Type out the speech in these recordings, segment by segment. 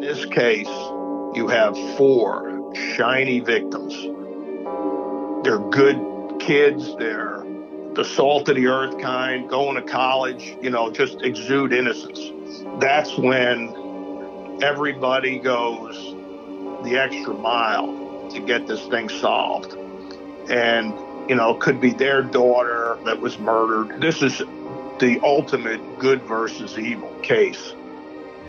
In this case, you have four shiny victims. They're good kids. They're the salt of the earth kind, going to college, you know, just exude innocence. That's when everybody goes the extra mile to get this thing solved. And, you know, it could be their daughter that was murdered. This is the ultimate good versus evil case.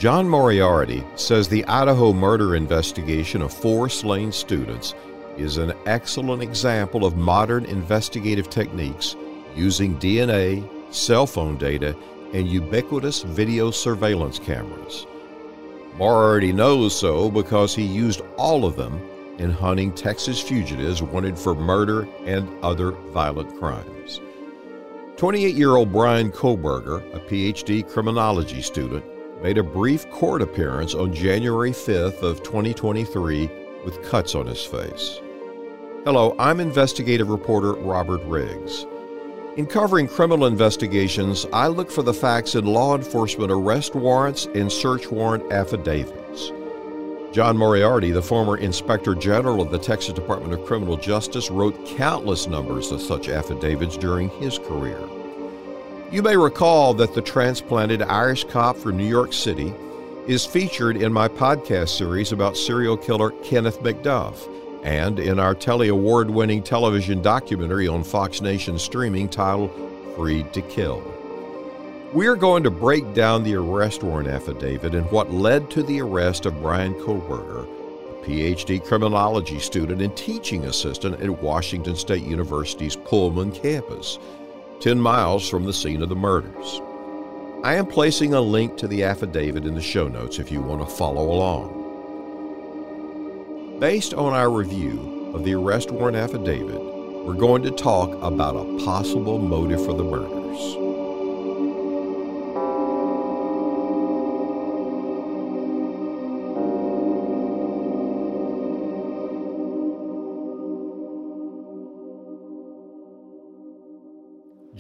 John Moriarty says the Idaho murder investigation of four slain students is an excellent example of modern investigative techniques using DNA, cell phone data, and ubiquitous video surveillance cameras. Moriarty knows so because he used all of them in hunting Texas fugitives wanted for murder and other violent crimes. 28 year old Bryan Kohberger, a PhD criminology student, made a brief court appearance on January 5th of 2023 with cuts on his face. Hello, I'm investigative reporter Robert Riggs. In covering criminal investigations, I look for the facts in law enforcement arrest warrants and search warrant affidavits. John Moriarty, the former Inspector General of the Texas Department of Criminal Justice, wrote countless numbers of such affidavits during his career. You may recall that the transplanted Irish cop from New York City is featured in my podcast series about serial killer Kenneth McDuff and in our Telly Award winning television documentary on Fox Nation streaming titled Freed to Kill. We're going to break down the arrest warrant affidavit and what led to the arrest of Bryan Kohberger, a PhD criminology student and teaching assistant at Washington State University's Pullman campus 10 miles from the scene of the murders. I am placing a link to the affidavit in the show notes if you want to follow along. Based on our review of the arrest warrant affidavit, we're going to talk about a possible motive for the murders.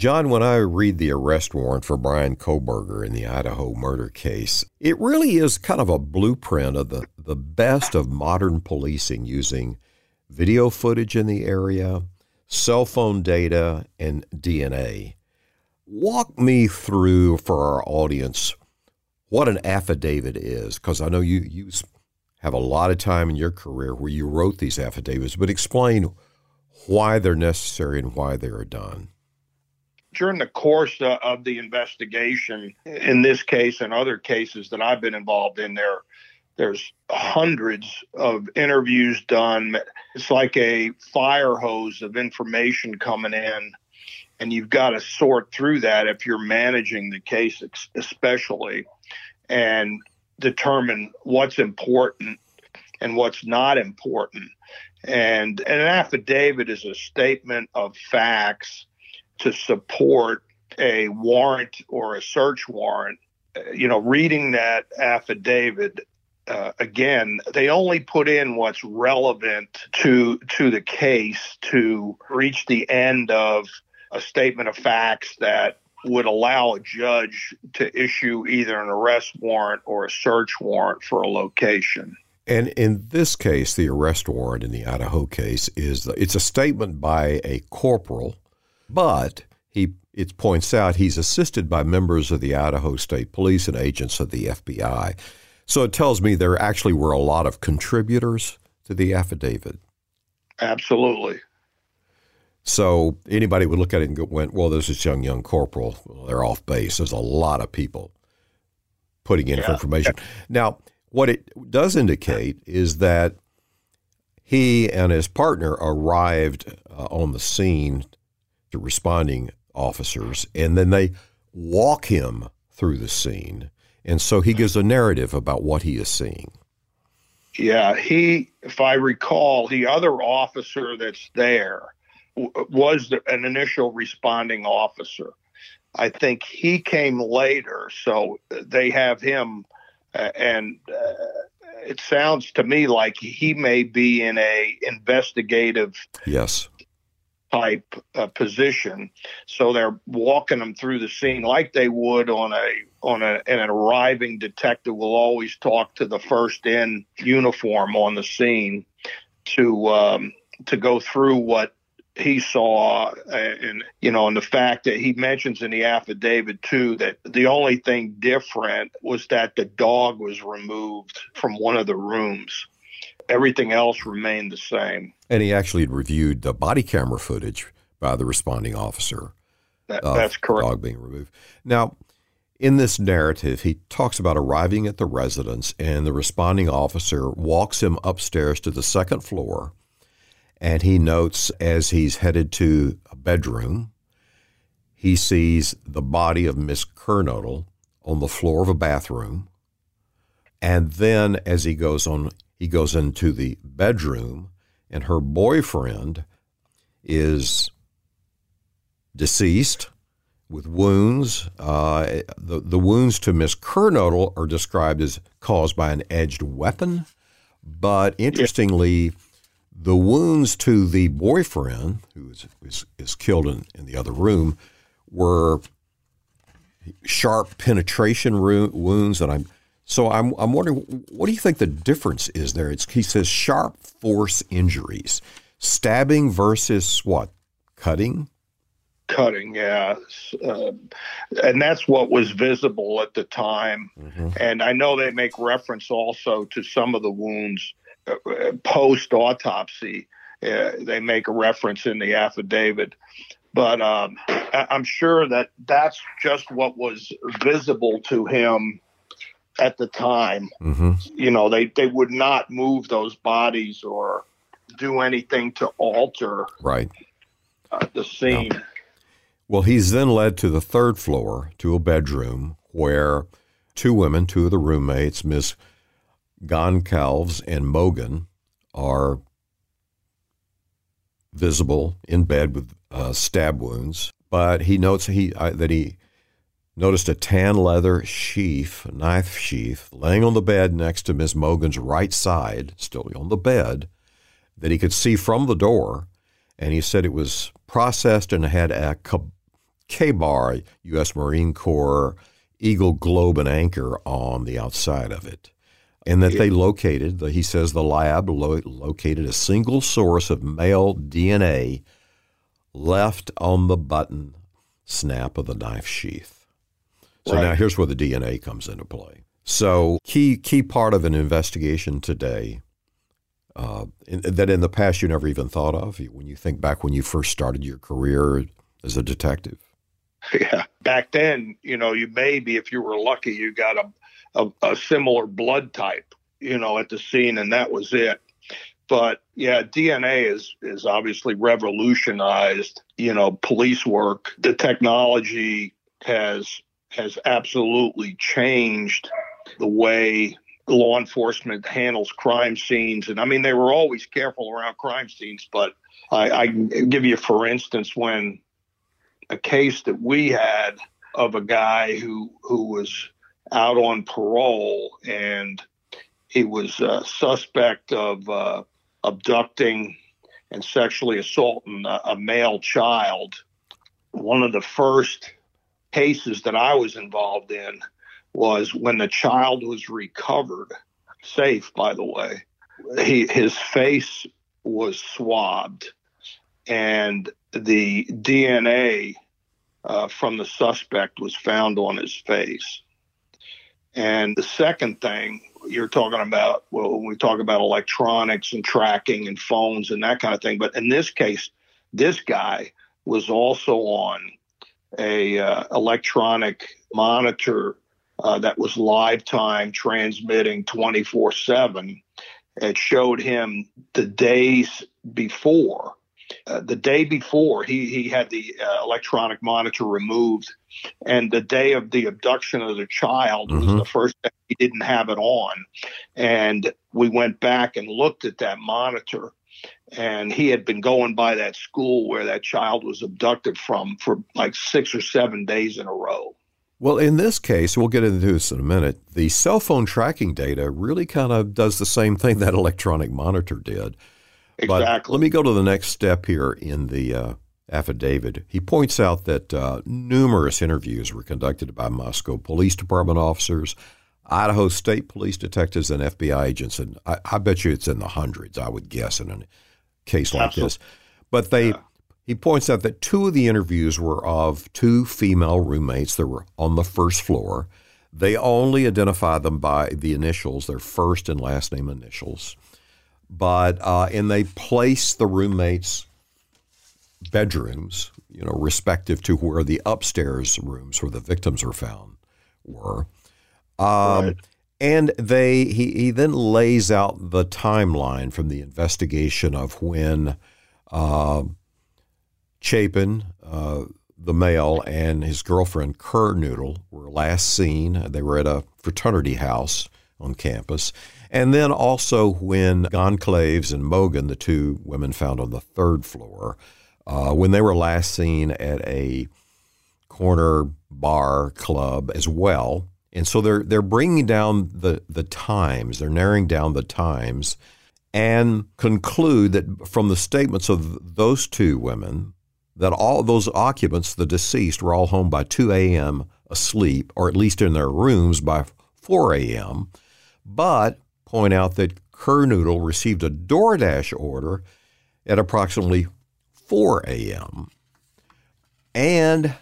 John, when I read the arrest warrant for Bryan Kohberger in the Idaho murder case, it really is kind of a blueprint of the, the best of modern policing using video footage in the area, cell phone data, and DNA. Walk me through for our audience what an affidavit is, because I know you, you have a lot of time in your career where you wrote these affidavits, but explain why they're necessary and why they are done during the course of the investigation, in this case and other cases that I've been involved in, there there's hundreds of interviews done. It's like a fire hose of information coming in, and you've got to sort through that if you're managing the case, especially, and determine what's important and what's not important. And, and an affidavit is a statement of facts to support a warrant or a search warrant. Uh, you know, reading that affidavit uh, again, they only put in what's relevant to to the case to reach the end of a statement of facts that would allow a judge to issue either an arrest warrant or a search warrant for a location. And in this case, the arrest warrant in the Idaho case is it's a statement by a corporal but he it points out he's assisted by members of the Idaho State Police and agents of the FBI. So it tells me there actually were a lot of contributors to the affidavit. Absolutely. So anybody would look at it and go, went, well, there's this young, young corporal. Well, they're off base. There's a lot of people putting in yeah. information. Now, what it does indicate is that he and his partner arrived uh, on the scene the responding officers, and then they walk him through the scene. And so he gives a narrative about what he is seeing. Yeah, he, if I recall, the other officer that's there was the, an initial responding officer. I think he came later, so they have him, uh, and uh, it sounds to me like he may be in a investigative yes type uh, position. So they're walking them through the scene like they would on a on a, an arriving detective will always talk to the first in uniform on the scene to um, to go through what he saw uh, and you know and the fact that he mentions in the affidavit too that the only thing different was that the dog was removed from one of the rooms everything else remained the same and he actually reviewed the body camera footage by the responding officer that, that's correct dog being removed now in this narrative, he talks about arriving at the residence, and the responding officer walks him upstairs to the second floor and he notes as he's headed to a bedroom, he sees the body of Miss Kernodle on the floor of a bathroom. And then as he goes on, he goes into the bedroom, and her boyfriend is deceased with wounds. Uh, the, the wounds to Miss Kernodle are described as caused by an edged weapon. But interestingly, the wounds to the boyfriend, who is, is, is killed in, in the other room, were sharp penetration wounds. And I'm so I'm, I'm wondering, what do you think the difference is there? It's, he says sharp force injuries, stabbing versus what? Cutting? Cutting, yeah. Uh, and that's what was visible at the time. Mm-hmm. And I know they make reference also to some of the wounds post autopsy. Uh, they make a reference in the affidavit. But um, I'm sure that that's just what was visible to him at the time. Mm-hmm. You know, they, they would not move those bodies or do anything to alter right uh, the scene. No. Well, he's then led to the third floor to a bedroom where two women, two of the roommates, Miss Goncalves and Mogan are visible in bed with uh, stab wounds, but he notes he uh, that he noticed a tan leather sheath, knife sheath, laying on the bed next to Miss Mogan's right side, still on the bed, that he could see from the door, and he said it was processed and had a Ka-Bar, U.S. Marine Corps Eagle Globe and Anchor on the outside of it and that they located, he says the lab lo- located a single source of male DNA left on the button snap of the knife sheath. So right. now here's where the DNA comes into play. So key key part of an investigation today uh, in, that in the past you never even thought of when you think back when you first started your career as a detective. Yeah, back then, you know, you maybe if you were lucky, you got a a, a similar blood type, you know, at the scene, and that was it. But yeah, DNA is is obviously revolutionized, you know, police work. The technology has has absolutely changed the way law enforcement handles crime scenes. And I mean, they were always careful around crime scenes, but I, I give you, for instance, when a case that we had of a guy who who was out on parole, and he was a suspect of uh, abducting and sexually assaulting a, a male child. One of the first cases that I was involved in was when the child was recovered, safe, by the way. He, his face was swabbed, and the DNA uh, from the suspect was found on his face. And the second thing you're talking about, well, when we talk about electronics and tracking and phones and that kind of thing, but in this case, this guy was also on a uh, electronic monitor uh, that was live time transmitting 24 7. It showed him the days before uh, the day before he, he had the uh, electronic monitor removed and the day of the abduction of the child mm-hmm. was the first day he didn't have it on and we went back and looked at that monitor and he had been going by that school where that child was abducted from for like six or seven days in a row well, in this case, we'll get into this in a minute. The cell phone tracking data really kind of does the same thing that electronic monitor did. Exactly. But let me go to the next step here in the uh, affidavit, he points out that uh, numerous interviews were conducted by Moscow police department officers, Idaho State Police detectives, and FBI agents. And I, I bet you it's in the hundreds, I would guess, in a case like Absolutely. this. But they. Yeah. He points out that two of the interviews were of two female roommates that were on the first floor. They only identify them by the initials, their first and last name initials. But uh, and they place the roommates' bedrooms, you know, respective to where the upstairs rooms where the victims were found were. Um, right. And they he, he then lays out the timeline from the investigation of when uh, Chapin, uh, the male, and his girlfriend Kernodle were last seen. They were at a fraternity house on campus. And then also when Goncalves and Mogan, the two women found on the third floor, uh, when they were last seen at a corner bar club as well. And so they're they're bringing down the the times. They're narrowing down the times, and conclude that from the statements of those two women, that all those occupants, the deceased, were all home by 2 a.m. asleep, or at least in their rooms by 4 a.m. But point out that Kernodle received a DoorDash order at approximately 4 a.m. And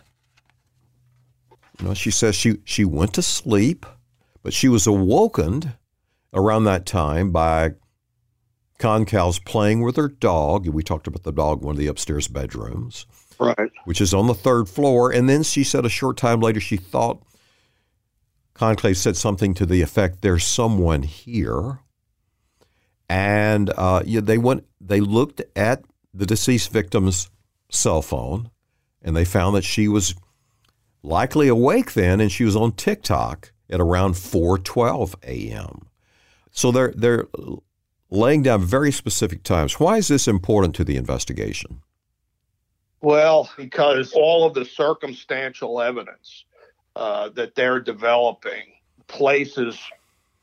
you know, she says she, she went to sleep, but she was awoken around that time by Goncalves playing with her dog. We talked about the dog in one of the upstairs bedrooms, right, which is on the third floor. And then she said a short time later she thought Goncalves said something to the effect, "There's someone here," and uh, yeah, they went. They looked at the deceased victim's cell phone, and they found that she was likely awake then, and she was on TikTok at around 4:12 a.m. So they're they're laying down very specific times. Why is this important to the investigation? Well, because all of the circumstantial evidence uh, that they're developing places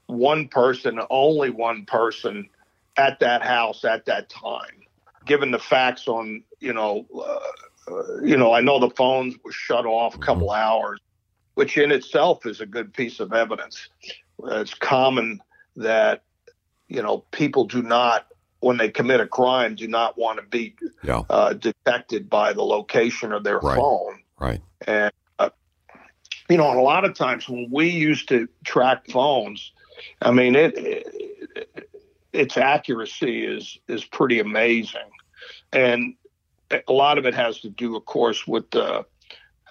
one person, only one person, at that house at that time given the facts on, you know, uh, you know, I know the phones were shut off a couple mm-hmm. hours, which in itself is a good piece of evidence. It's common that, you know, people do not, when they commit a crime, do not want to be yeah. uh, detected by the location of their right. phone. Right. And, uh, you know, a lot of times when we used to track phones, I mean, it, it its accuracy is is pretty amazing and a lot of it has to do, of course, with the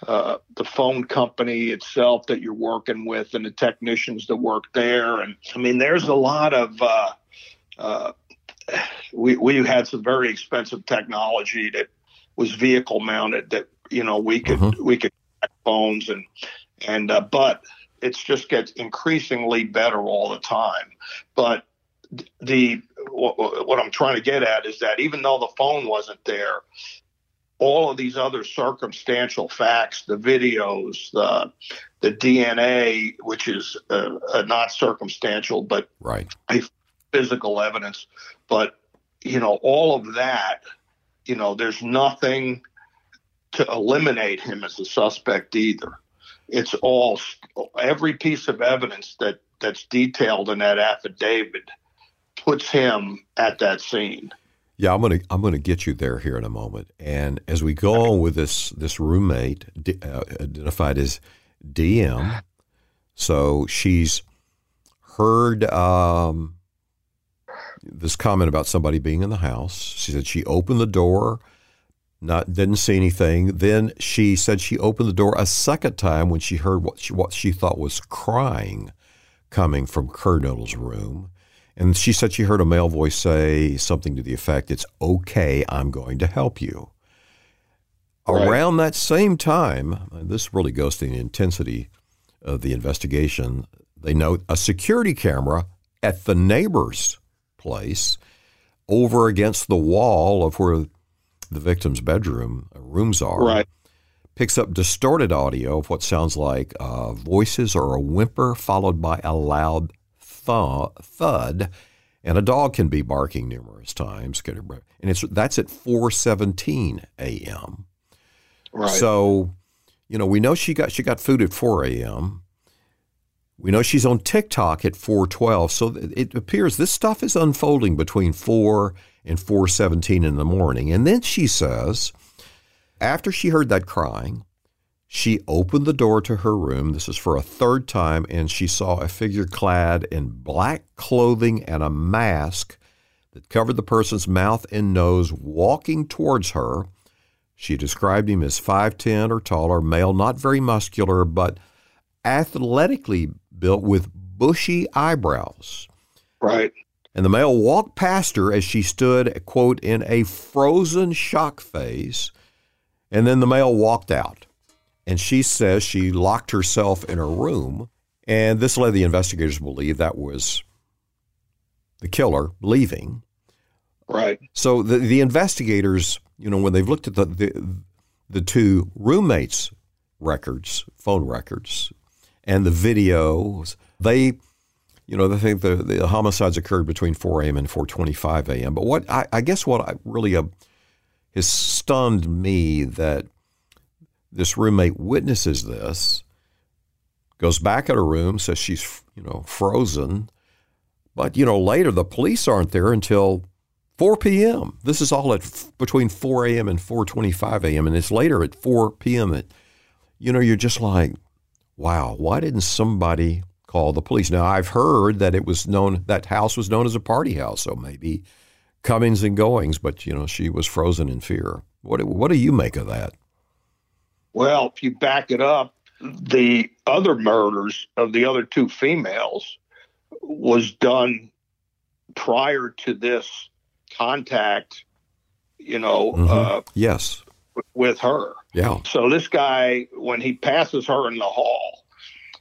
uh, the phone company itself that you're working with and the technicians that work there. And I mean, there's a lot of uh, uh, we we had some very expensive technology that was vehicle mounted that you know we could mm-hmm. we could phones and and uh, but it's just gets increasingly better all the time. But the what, what I'm trying to get at is that even though the phone wasn't there, all of these other circumstantial facts, the videos, the the DNA, which is uh, uh, not circumstantial, but right. physical evidence, but you know all of that, you know, there's nothing to eliminate him as a suspect either. It's all every piece of evidence that that's detailed in that affidavit puts him at that scene. Yeah, I'm gonna I'm gonna get you there here in a moment. And as we go on with this this roommate uh, identified as DM, so she's heard um, this comment about somebody being in the house. She said she opened the door, not didn't see anything. Then she said she opened the door a second time when she heard what she what she thought was crying coming from Noodle's room. And she said she heard a male voice say something to the effect, It's okay, I'm going to help you. Right. Around that same time, this really goes to the intensity of the investigation. They note a security camera at the neighbor's place over against the wall of where the victim's bedroom uh, rooms are. Right. Picks up distorted audio of what sounds like uh, voices or a whimper followed by a loud thud, and a dog can be barking numerous times. And it's that's at 4:17 a.m. Right. So, you know, we know she got she got food at 4 a.m. We know she's on TikTok at 4:12. So it appears this stuff is unfolding between 4 and 4:17 in the morning. And then she says, after she heard that crying, she opened the door to her room. This is for a third time, and she saw a figure clad in black clothing and a mask that covered the person's mouth and nose walking towards her. She described him as 5'10 or taller, male, not very muscular, but athletically built with bushy eyebrows. Right. And the male walked past her as she stood, quote, in a frozen shock phase. And then the male walked out. And she says she locked herself in her room. And this led the investigators to believe that was the killer leaving. Right. So the, the investigators, you know, when they've looked at the, the, the two roommates' records, phone records, and the videos, they, you know, they think the, the homicides occurred between 4 a.m. and 4:25 a.m. But what I, I guess what I really uh, has stunned me that this roommate witnesses this, goes back in her room, says she's, you know, frozen. But, you know, later the police aren't there until 4 p.m. This is all at f- between 4 a.m. and 4:25 a.m. and it's later at 4 p.m. that you know you're just like, wow, why didn't somebody call the police? Now I've heard that it was known that house was known as a party house, so maybe comings and goings, but you know she was frozen in fear. What what do you make of that? Well, if you back it up, the other murders of the other two females was done prior to this contact, you know, Mhm. uh, Yes. with her. Yeah. So this guy, when he passes her in the hall,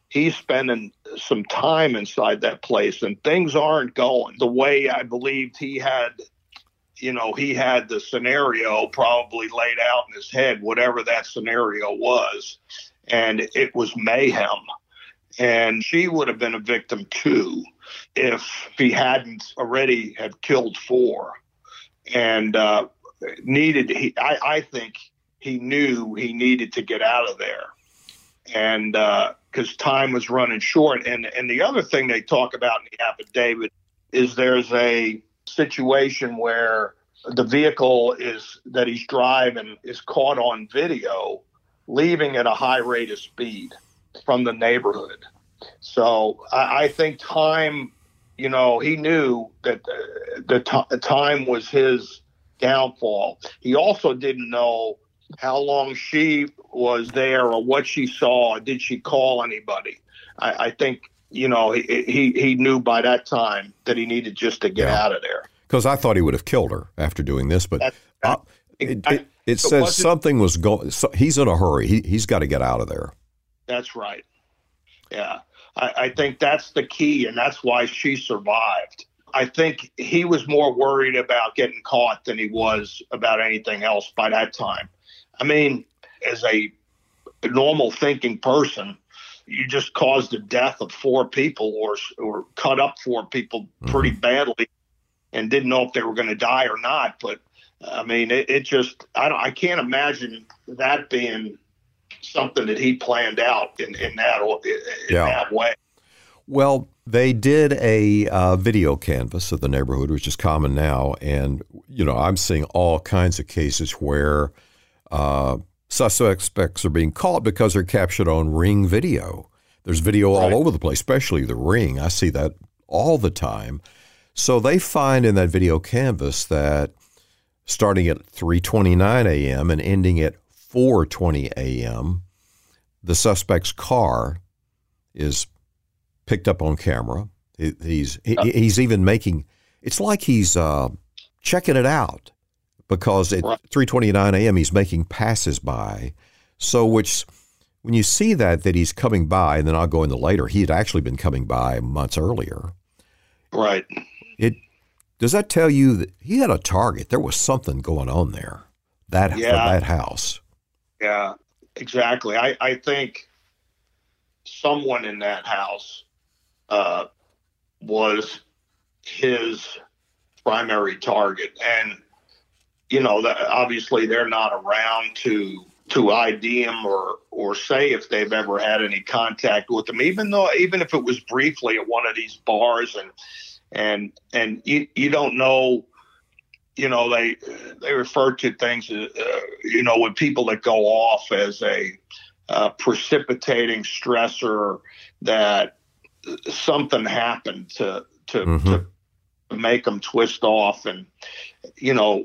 he's spending some time inside that place and things aren't going the way I believed he had, you know, he had the scenario probably laid out in his head, whatever that scenario was. And it was mayhem. And she would have been a victim too if he hadn't already have killed four and uh, needed, he, I, I think he knew he needed to get out of there and because time was running short. And and the other thing they talk about in the affidavit is there's a situation where the vehicle is that he's driving is caught on video leaving at a high rate of speed from the neighborhood. So I, I think time, you know, he knew that uh, the, the, t- time was his downfall. He also didn't know how long she was there or what she saw. Did she call anybody? I, I think you know he, he he knew by that time that he needed just to get Yeah. out of there. Because I thought he would have killed her after doing this, but That- that- it, I- it, it it says something was going. So he's in a hurry. He he's got to get out of there. That's right. Yeah, I, I think that's the key, and that's why she survived. I think he was more worried about getting caught than he was about anything else by that time. I mean, as a normal thinking person, you just caused the death of four people or or cut up four people pretty badly and didn't know if they were going to die or not. But I mean, it, it just I don't I can't imagine that being something that he planned out in, in that in Yeah. that way. Well, they did a uh, video canvas of the neighborhood, which is common now, and you know I'm seeing all kinds of cases where uh, suspects are being caught because they're captured on Ring video. There's video all Right. over the place, especially the Ring. I see that all the time. So they find in that video canvas that starting at 3:29 a.m. and ending at 4:20 a.m., the suspect's car is picked up on camera. He's he's even making. It's like he's uh, checking it out because at Right. 3:29 a.m. he's making passes by. So which when you see that that he's coming by, and then I'll go into later. He had actually been coming by months earlier. Right. It does that tell you that he had a target? There was something going on there. That Yeah. that house. Yeah, exactly. I, I think someone in that house uh, was his primary target. And, you know, obviously they're not around to to ID him or or say if they've ever had any contact with him, even though even if it was briefly at one of these bars and and and you you don't know you know they they refer to things uh, you know with people that go off as a uh, precipitating stressor that something happened to to, mm-hmm. to make them twist off and you know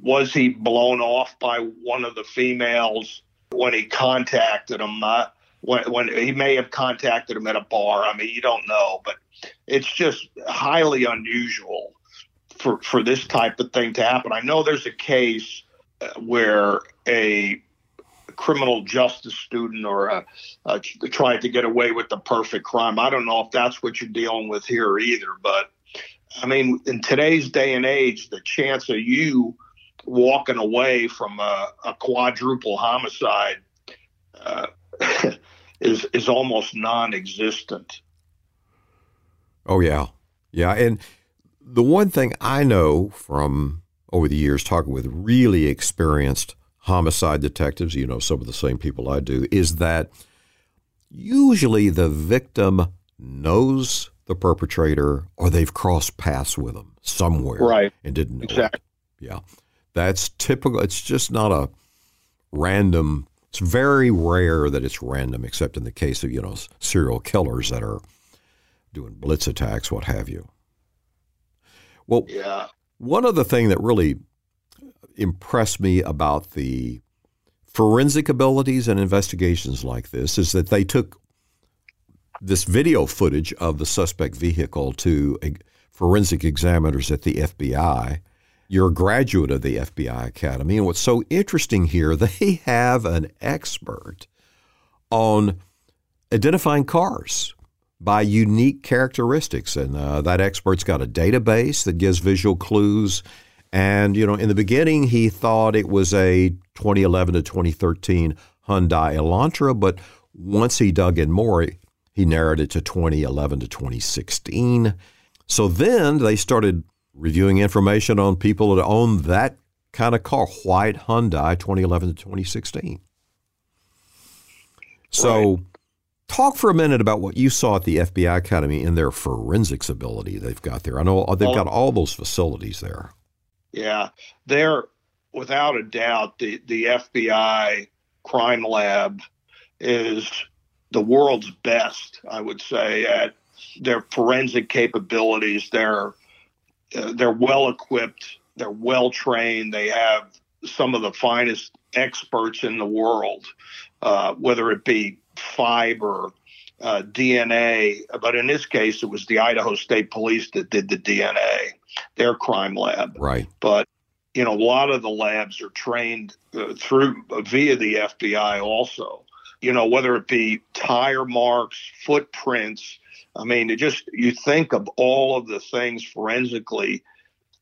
was he blown off by one of the females when he contacted him? Uh, when, when he may have contacted him at a bar. I mean you don't know but it's just highly unusual for for this type of thing to happen. I know there's a case uh, where a criminal justice student or a, a, trying to get away with the perfect crime. I don't know if that's what you're dealing with here either, but I mean, in today's day and age, the chance of you walking away from a, a quadruple homicide uh, is is almost non-existent. Oh yeah, yeah, and the one thing I know from over the years talking with really experienced homicide detectives, you know, some of the same people I do, is that usually the victim knows the perpetrator or they've crossed paths with them somewhere right. and didn't know. Exactly. It. Yeah. That's typical. It's just not a random, it's very rare that it's random, except in the case of, you know, serial killers that are doing blitz attacks, what have you. Well, yeah. One other thing that really impressed me about the forensic abilities and investigations like this is that they took this video footage of the suspect vehicle to forensic examiners at the FBI. You're a graduate of the FBI Academy. And what's so interesting here, they have an expert on identifying cars by unique characteristics. And uh, that expert's got a database that gives visual clues and, you know, in the beginning, he thought it was a 2011 to 2013 Hyundai Elantra, but once he dug in more, he narrowed it to 2011 to 2016. So then they started reviewing information on people that own that kind of car, white Hyundai 2011 to 2016. So right. talk for a minute about what you saw at the FBI Academy in their forensics ability they've got there. I know they've got all those facilities there. Yeah, they're without a doubt the the FBI crime lab is the world's best. I would say at their forensic capabilities. They're uh, they're well equipped. They're well trained. They have some of the finest experts in the world, uh, whether it be fiber, uh, DNA. But in this case, it was the Idaho State Police that did the DNA their crime lab. Right. But you know, a lot of the labs are trained uh, through uh, via the FBI also. You know, whether it be tire marks, footprints. I mean, it just you think of all of the things forensically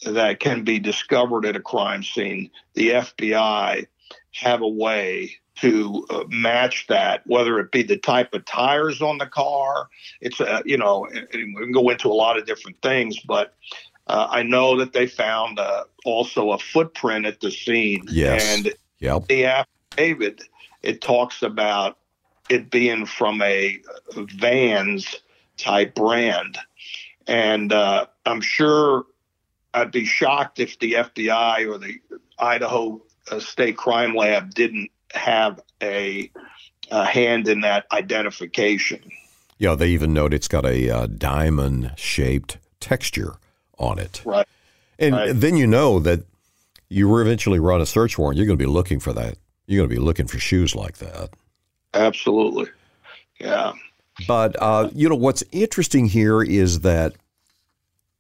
that can be discovered at a crime scene. The FBI have a way to uh, match that, whether it be the type of tires on the car. It's a, uh, you know, we can go into a lot of different things, but uh, I know that they found uh, also a footprint at the scene. Yes. And yep. the affidavit, it talks about it being from a Vans type brand. And uh, I'm sure I'd be shocked if the FBI or the Idaho uh, State Crime Lab didn't have a, a, hand in that identification. Yeah, they even note it's got a uh, diamond shaped texture on it. Right. And right. then you know that you eventually run a search warrant, you're going to be looking for that. You're going to be looking for shoes like that. Absolutely. Yeah. But, uh, you know, what's interesting here is that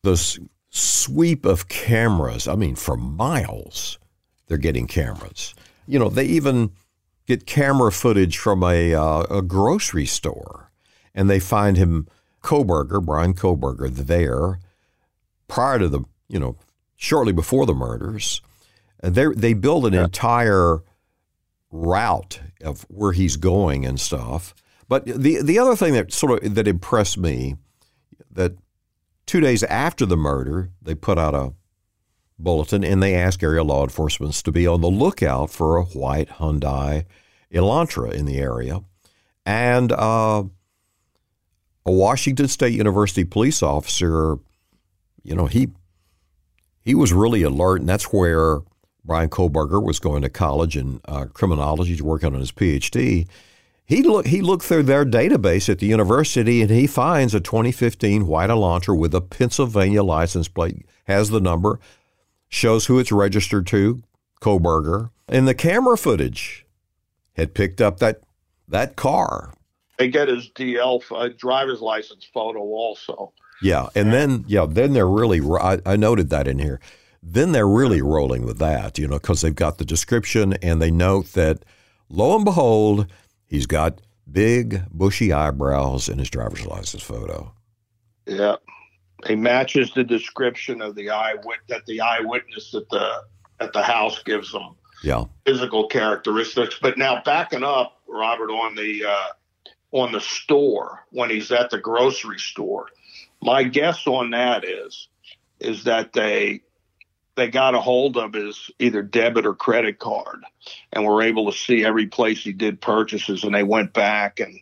the sweep of cameras, I mean, for miles, they're getting cameras. You know, they even get camera footage from a, uh, a grocery store and they find him, Kohberger, Bryan Kohberger, there prior to the, you know, shortly before the murders. They they build an yeah. entire route of where he's going and stuff. But the the other thing that sort of that impressed me that Two days after the murder, they put out a bulletin and they asked area law enforcement to be on the lookout for a white Hyundai Elantra in the area. And uh, a Washington State University police officer, you know, he he was really alert, and that's where Bryan Kohberger was going to college in uh, criminology, he's working on his PhD. He look he looked through their database at the university and he finds a 2015 white Elantra with a Pennsylvania license plate, has the number, shows who it's registered to, Kohberger, and the camera footage had picked up that that car. They get his DL uh, driver's license photo also. Yeah, and then yeah, then they're really. I, I noted that in here. Then they're really rolling with that, you know, because they've got the description and they note that, lo and behold, he's got big bushy eyebrows in his driver's license photo. Yeah, he matches the description of the eye that the eyewitness at the at the house gives him. Yeah, physical characteristics. But now backing up, Robert, on the uh, on the store when he's at the grocery store, my guess on that is is that they they got a hold of his either debit or credit card and were able to see every place he did purchases and they went back and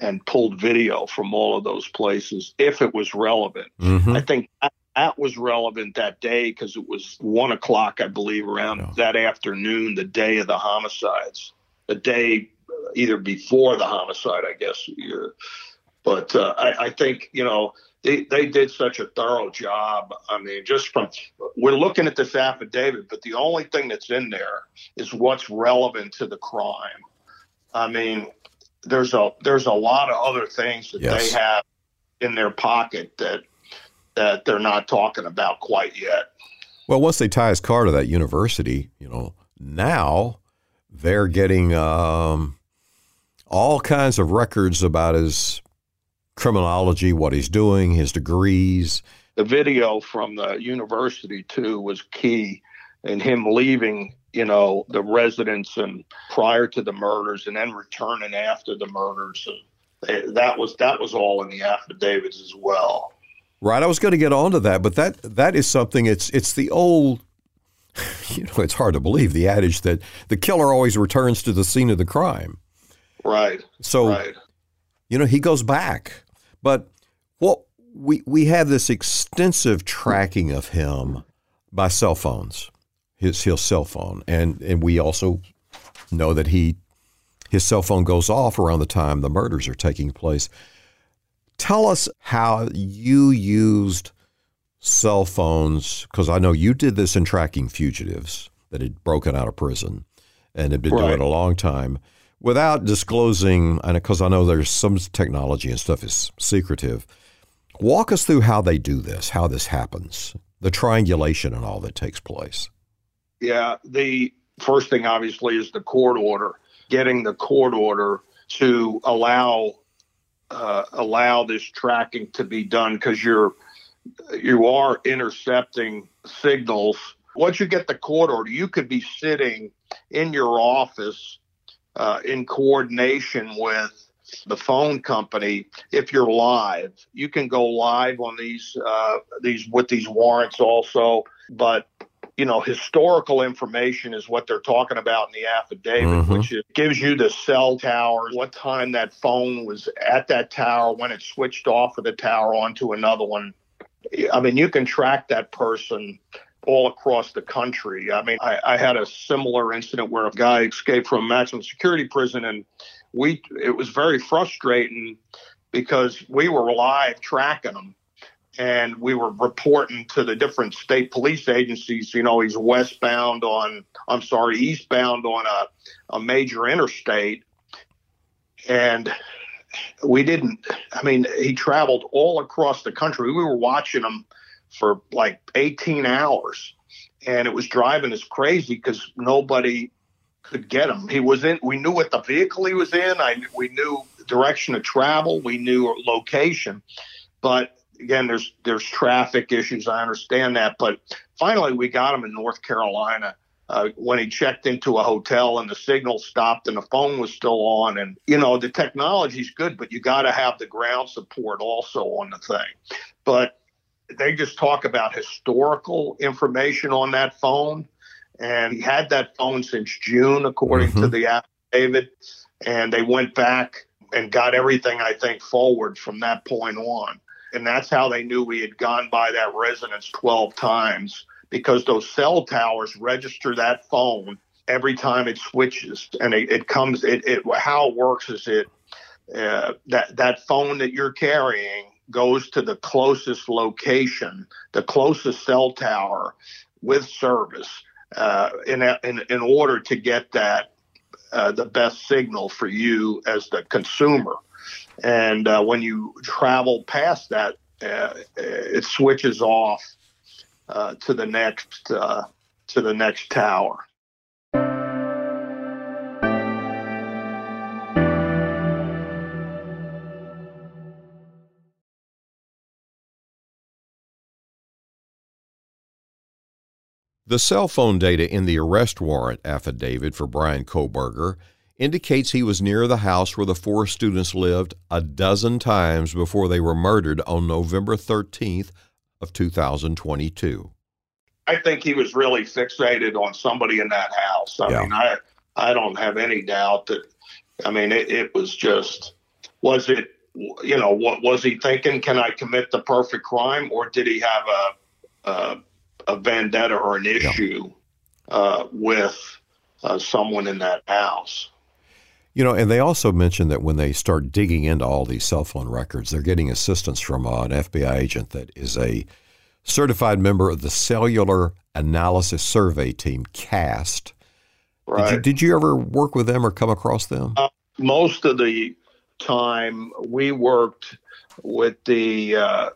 and pulled video from all of those places if it was relevant. Mm-hmm. i think that, that, was relevant that day because it was one o'clock i believe around that afternoon the day of the homicides the day either before the homicide i guess but uh, I, I think you know they, they did such a thorough job. I mean, just from we're looking at this affidavit, but the only thing that's in there is what's relevant to the crime. I mean, there's a there's a lot of other things that yes. they have in their pocket that that they're not talking about quite yet. Well, once they tie his car to that university, you know, now they're getting um, all kinds of records about his criminology, what he's doing, his degrees. The video from the university, too, was key in him leaving, you know, the residence and prior to the murders and then returning after the murders. And that was that was all in the affidavits as well. Right, I was going to get onto that, but that that is something. It's it's the old, you know, it's hard to believe the adage that the killer always returns to the scene of the crime. Right. So, right. you know, he goes back. But what we we have this extensive tracking of him by cell phones, his his cell phone, and and we also know that he his cell phone goes off around the time the murders are taking place. Tell us how you used cell phones because I know you did this in tracking fugitives that had broken out of prison and had been right. doing it a long time without disclosing, and because I know there's some technology and stuff is secretive, walk us through how they do this, how this happens, the triangulation and all that takes place. Yeah, the first thing obviously is the court order, getting the court order to allow uh, allow this tracking to be done because you're you are intercepting signals. Once you get the court order, you could be sitting in your office uh, in coordination with the phone company if you're live you can go live on these uh, these with these warrants also but you know historical information is what they're talking about in the affidavit mm-hmm. which is, gives you the cell towers what time that phone was at that tower when it switched off of the tower onto another one i mean you can track that person all across the country. I mean, I, I, had a similar incident where a guy escaped from a maximum security prison, and we it was very frustrating because we were live tracking him, and we were reporting to the different state police agencies. You know, he's westbound on, I'm sorry, eastbound on a, a major interstate, and we didn't. I mean, he traveled all across the country. We were watching him for like 18 hours. And it was driving us crazy because nobody could get him. He was in, we knew what the vehicle he was in. I, we knew direction of travel. We knew location. But again, there's, there's traffic issues. I understand that. But finally, we got him in North Carolina. Uh, when he checked into a hotel and the signal stopped and the phone was still on. And, you know, the technology's good, but you got to have the ground support also on the thing. But they just talk about historical information on that phone. And he had that phone since June, according mm-hmm. to the affidavit. And they went back and got everything, I think, forward from that point on. And that's how they knew we had gone by that residence 12 times because those cell towers register that phone every time it switches. And it, it comes, it, it, how it works is it, uh, that, that phone that you're carrying goes to the closest location, the closest cell tower with service uh, in, in, in order to get that uh, the best signal for you as the consumer. And uh, when you travel past that, uh, it switches off uh, to the next uh, to the next tower. The cell phone data in the arrest warrant affidavit for Bryan Kohberger indicates he was near the house where the four students lived a dozen times before they were murdered on November 13th of 2022. I think he was really fixated on somebody in that house. I yeah. mean, I I don't have any doubt that. I mean, it, it was just was it you know what was he thinking? Can I commit the perfect crime, or did he have a, a a vendetta or an issue yeah. uh, with uh, someone in that house. You know, and they also mentioned that when they start digging into all these cell phone records, they're getting assistance from uh, an FBI agent that is a certified member of the Cellular Analysis Survey Team, CAST. Right. Did you, did you ever work with them or come across them? Uh, most of the time, we worked with the uh,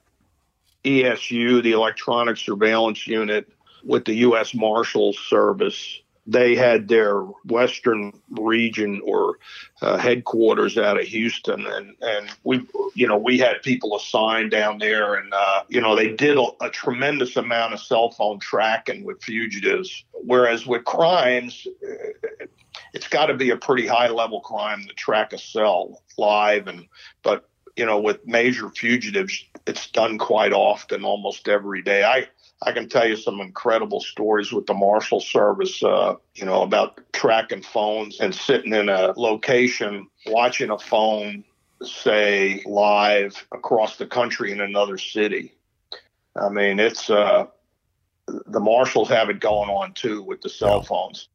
ESU, the Electronic Surveillance Unit, with the U.S. Marshals Service. They had their Western region or uh, headquarters out of Houston, and and we, you know, we had people assigned down there, and uh, you know, they did a, a tremendous amount of cell phone tracking with fugitives. Whereas with crimes, it's got to be a pretty high level crime to track a cell live, and but you know, with major fugitives, it's done quite often, almost every day. I I can tell you some incredible stories with the Marshal Service, uh, you know, about tracking phones and sitting in a location, watching a phone, say, live across the country in another city. I mean, it's uh, the marshals have it going on too with the cell yeah. phones.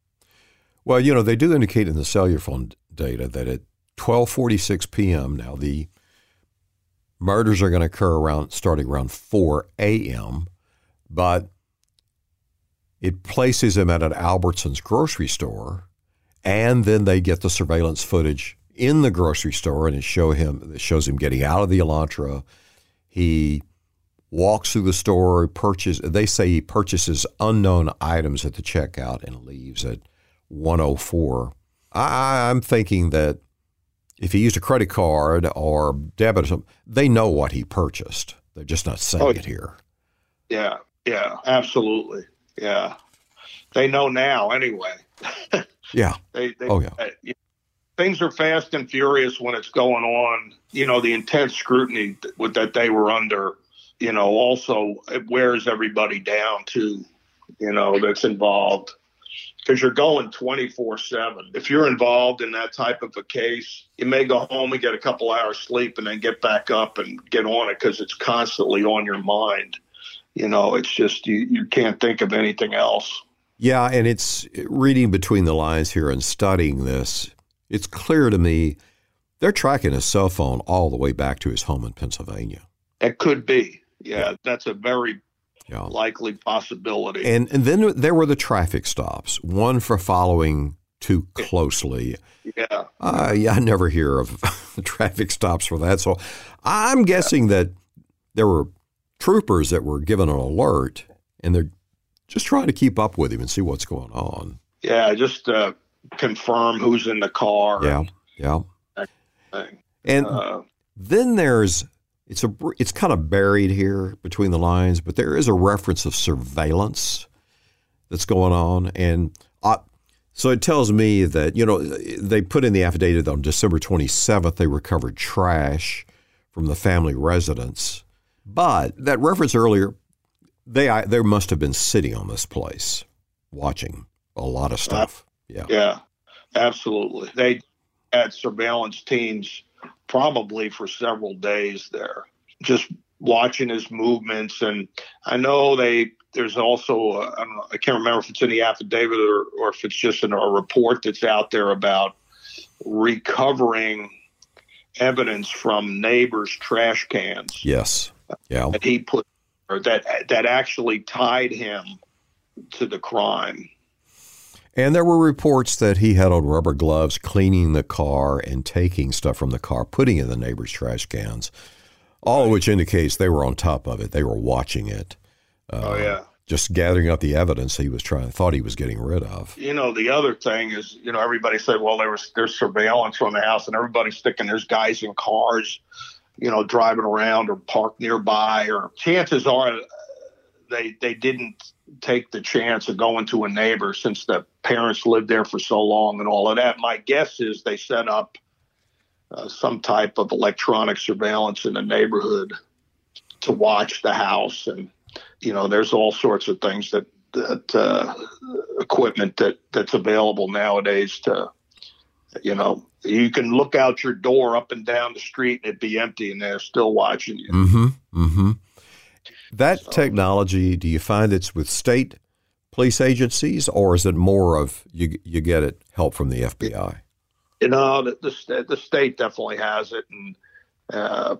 Well, you know, they do indicate in the cellular phone data that at 12:46 p.m. now the Murders are going to occur around starting around 4 a.m., but it places him at an Albertsons grocery store, and then they get the surveillance footage in the grocery store, and it show him it shows him getting out of the Elantra. He walks through the store, purchase. They say he purchases unknown items at the checkout and leaves at 104. I, I'm thinking that if he used a credit card or debit or something, they know what he purchased. They're just not saying oh, it here. Yeah, yeah, absolutely. Yeah. They know now anyway. yeah. They, they, oh, yeah. Uh, things are fast and furious when it's going on. You know, the intense scrutiny that, that they were under, you know, also it wears everybody down too, you know, that's involved because you're going 24 7. If you're involved in that type of a case, you may go home and get a couple hours sleep and then get back up and get on it because it's constantly on your mind. You know, it's just you, you can't think of anything else. Yeah, and it's reading between the lines here and studying this, it's clear to me they're tracking his cell phone all the way back to his home in Pennsylvania. It could be. Yeah, yeah. that's a very yeah. likely possibility. And and then there were the traffic stops. One for following too closely. Yeah. Uh, yeah, I never hear of traffic stops for that. So I'm guessing yeah. that there were troopers that were given an alert and they're just trying to keep up with him and see what's going on. Yeah, just uh, confirm who's in the car. Yeah, yeah. And uh, then there's it's a it's kind of buried here between the lines, but there is a reference of surveillance that's going on, and uh, so it tells me that you know they put in the affidavit that on December 27th they recovered trash from the family residence, But that reference earlier, they I, they must have been sitting on this place, watching a lot of stuff. Yeah, yeah, absolutely. They had surveillance teams probably for several days there, just watching his movements. And I know they there's also uh, I, know, I can't remember if it's in the affidavit or, or if it's just in a report that's out there about recovering evidence from neighbors' trash cans. Yes. Yeah. That he put or that that actually tied him to the crime. And there were reports that he had on rubber gloves cleaning the car and taking stuff from the car, putting in the neighbors' trash cans. All of which indicates they were on top of it. They were watching it. Uh, oh yeah. Just gathering up the evidence he was trying, thought he was getting rid of. You know, the other thing is, you know, everybody said, well, there was there's surveillance on the house, and everybody's thinking there's guys in cars, you know, driving around or parked nearby. Or chances are, they they didn't take the chance of going to a neighbor since the parents lived there for so long and all of that. My guess is they set up uh, some type of electronic surveillance in the neighborhood to watch the house. And you know there's all sorts of things that that uh, equipment that that's available nowadays to you know you can look out your door up and down the street and it'd be empty and they're still watching you. Mm-hmm. Mm-hmm that so, technology do you find it's with state police agencies or is it more of you you get it help from the fbi you know, the, the, the state definitely has it. And uh,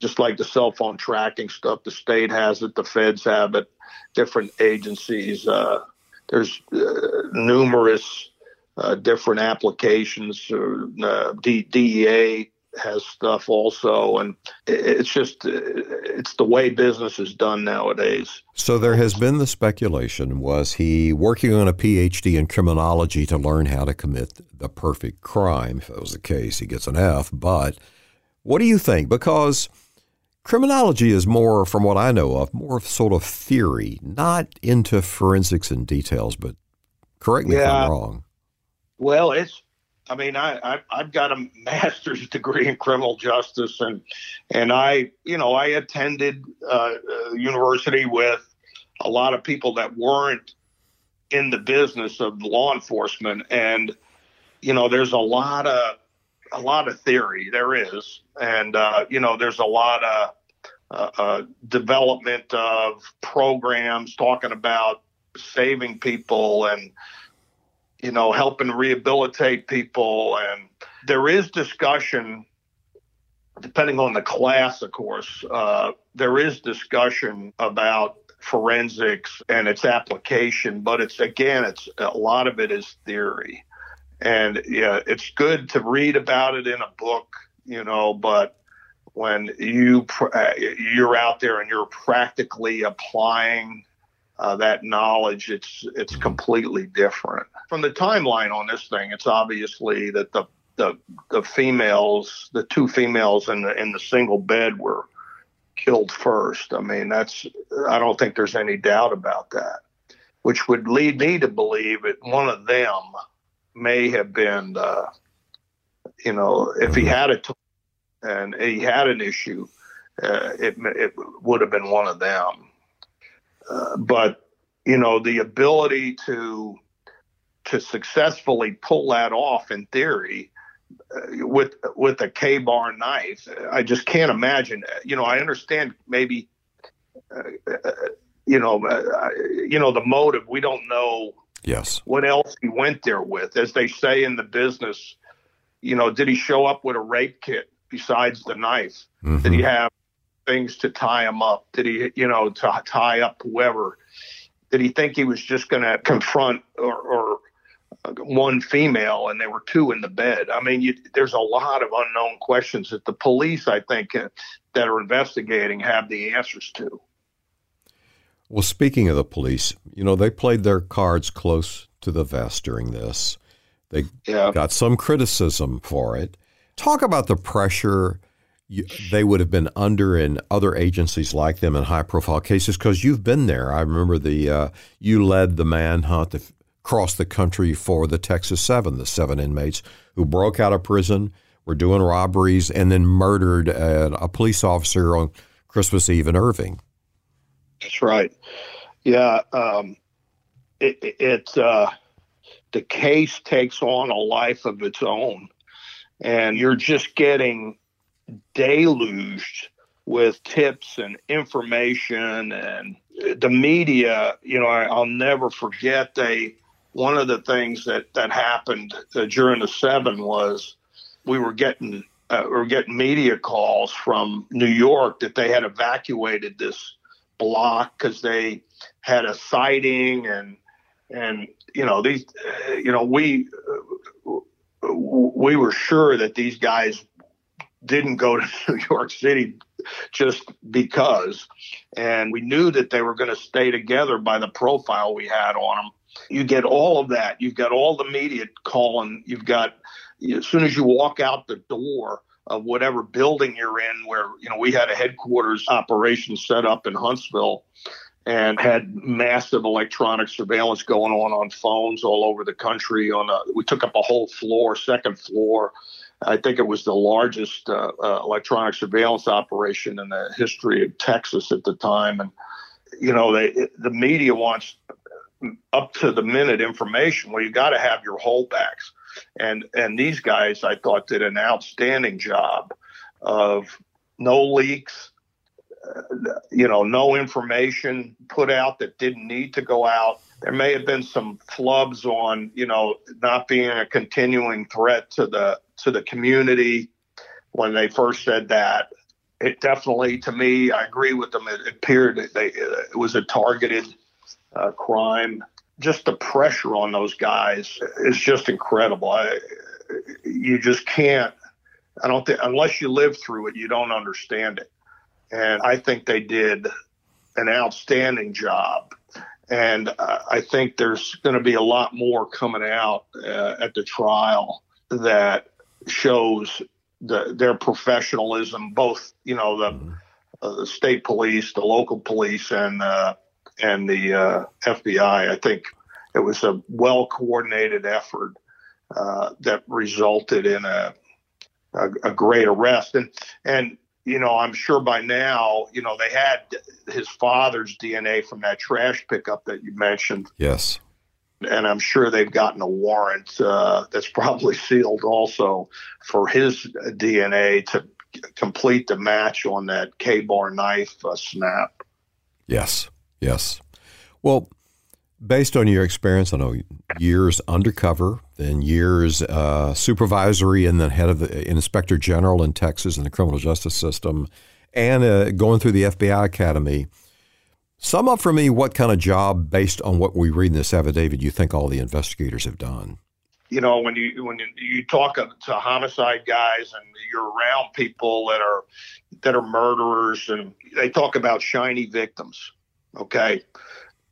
just like the cell phone tracking stuff, the state has it, the feds have it, different agencies. Uh, there's uh, numerous uh, different applications. Uh, DEA has stuff also, and it's just it's the way business is done nowadays. So there has been the speculation: was he working on a PhD in criminology to learn how to commit the perfect crime? If that was the case, he gets an F. But what do you think? Because criminology is more, from what I know of, more of sort of theory, not into forensics and details. But correct me yeah. if I'm wrong. Well, it's I mean, I, I I've got a master's degree in criminal justice, and and I you know I attended uh, university with a lot of people that weren't in the business of law enforcement, and you know there's a lot of a lot of theory there is, and uh, you know there's a lot of uh, uh development of programs talking about saving people and you know, helping rehabilitate people. And there is discussion, depending on the class, of course, uh, there is discussion about forensics and its application, but it's again, it's a lot of it is theory. And yeah, it's good to read about it in a book, you know, but when you uh, you're out there and you're practically applying uh, that knowledge, it's it's completely different. From the timeline on this thing, it's obviously that the the the females, the two females in the in the single bed were killed first. I mean, that's I don't think there's any doubt about that. Which would lead me to believe that one of them may have been, uh, you know, if he had it and he had an issue, uh, it it would have been one of them but you know the ability to to successfully pull that off in theory uh, with with a Ka-Bar knife, I just can't imagine. You know, I understand maybe. Uh, uh you know, uh, you know the motive. We don't know. Yes. What else he went there with, as they say in the business. You know, did he show up with a rape kit besides the knife? Mm-hmm. Did he have things to tie him up? Did he, you know, to tie up whoever? Did he think he was just going to confront or, or, one female and there were two in the bed? I mean, you, there's a lot of unknown questions that the police, I think, uh, that are investigating have the answers to. Well, speaking of the police, you know, they played their cards close to the vest during this. They yeah. got some criticism for it. Talk about the pressure you, they would have been under in other agencies like them in high profile cases because you've been there. I remember the uh, you led the manhunt across the country for the Texas Seven, the seven inmates who broke out of prison, were doing robberies, and then murdered a, a police officer on Christmas Eve in Irving. That's right. Yeah, um, it, it uh, the case takes on a life of its own, and you're just getting deluged with tips and information and the media. You know, I, will never forget they. One of the things that that happened uh, during the seven was we were getting uh, we were getting media calls from New York that they had evacuated this block because they had a sighting and and you know these uh, you know we uh, we were sure that these guys didn't go to New York City just because and we knew that they were going to stay together by the profile we had on them you get all of that you've got all the media calling you've got as soon as you walk out the door of whatever building you're in, where you know we had a headquarters operation set up in Huntsville and had massive electronic surveillance going on on phones all over the country. On a, we took up a whole floor, second floor. I think it was the largest uh, uh, electronic surveillance operation in the history of Texas at the time, and you know they, the media wants up to the minute information. Well, you got to have your holdbacks and and these guys I thought did an outstanding job of no leaks, uh, you know, no information put out that didn't need to go out. There may have been some flubs on, you know, not being a continuing threat to the to the community when they first said that. It definitely, to me, I agree with them. It appeared that they, it was a targeted uh, crime just the pressure on those guys is just incredible. I, you just can't. I don't think unless you live through it, you don't understand it. And I think they did an outstanding job. And uh, I think there's going to be a lot more coming out uh, at the trial that shows the, their professionalism, both you know the, mm-hmm. uh, the state police, the local police, and uh, and the uh, FBI. I think it was a well coordinated effort uh, that resulted in a, a, a great arrest. And and you know, I'm sure by now, you know, they had his father's DNA from that trash pickup that you mentioned. Yes. And I'm sure they've gotten a warrant uh, that's probably sealed also for his DNA to complete the match on that Ka-Bar knife uh, snap. Yes, yes. Well, based on your experience, I know years undercover, then years uh, supervisory, and then head of the inspector general in Texas in the criminal justice system, and uh, going through the FBI Academy. Sum up for me what kind of job, based on what we read in this affidavit, you think all the investigators have done. You know, when you when you talk to homicide guys and you're around people that are that are murderers, and they talk about shiny victims. Okay,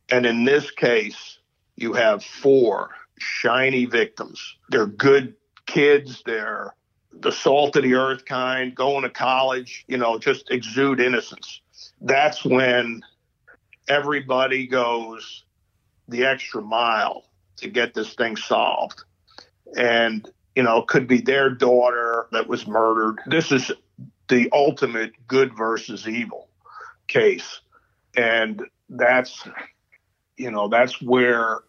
and in this case, you have four shiny victims. They're good kids. They're the salt of the earth kind, going to college, you know, just exude innocence. That's when everybody goes the extra mile to get this thing solved. And, you know, it could be their daughter that was murdered. This is the ultimate good versus evil case. And that's you know that's where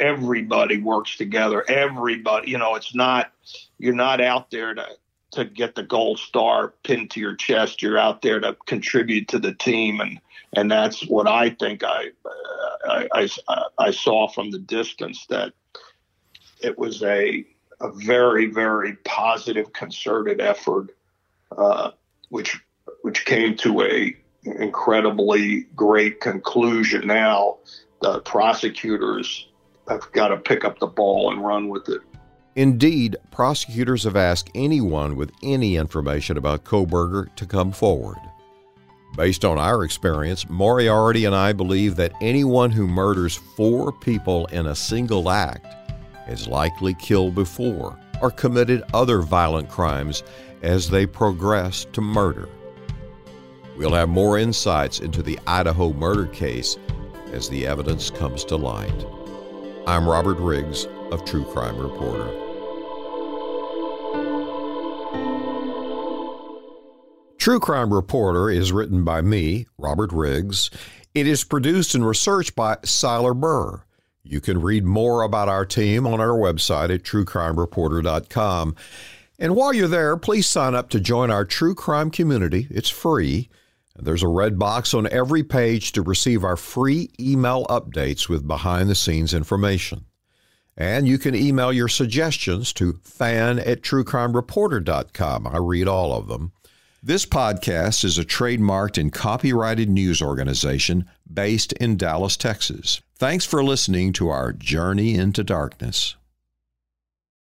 everybody works together everybody you know it's not you're not out there to to get the gold star pinned to your chest you're out there to contribute to the team and and that's what i think i i i, I saw from the distance that it was a a very very positive concerted effort uh, which which came to a incredibly great conclusion. Now the prosecutors have got to pick up the ball and run with it. Indeed, prosecutors have asked anyone with any information about Kohberger to come forward. Based on our experience, Moriarty and I believe that anyone who murders four people in a single act has likely killed before or committed other violent crimes as they progress to murder. We'll have more insights into the Idaho murder case as the evidence comes to light. I'm Robert Riggs of True Crime Reporter. True Crime Reporter is written by me, Robert Riggs. It is produced and researched by Siler Burr. You can read more about our team on our website at truecrimereporter.com. And while you're there, please sign up to join our true crime community. It's free. There's a red box on every page to receive our free email updates with behind the scenes information. And you can email your suggestions to fan at truecrimereporter.com. I read all of them. This podcast is a trademarked and copyrighted news organization based in Dallas, Texas. Thanks for listening to our Journey into Darkness.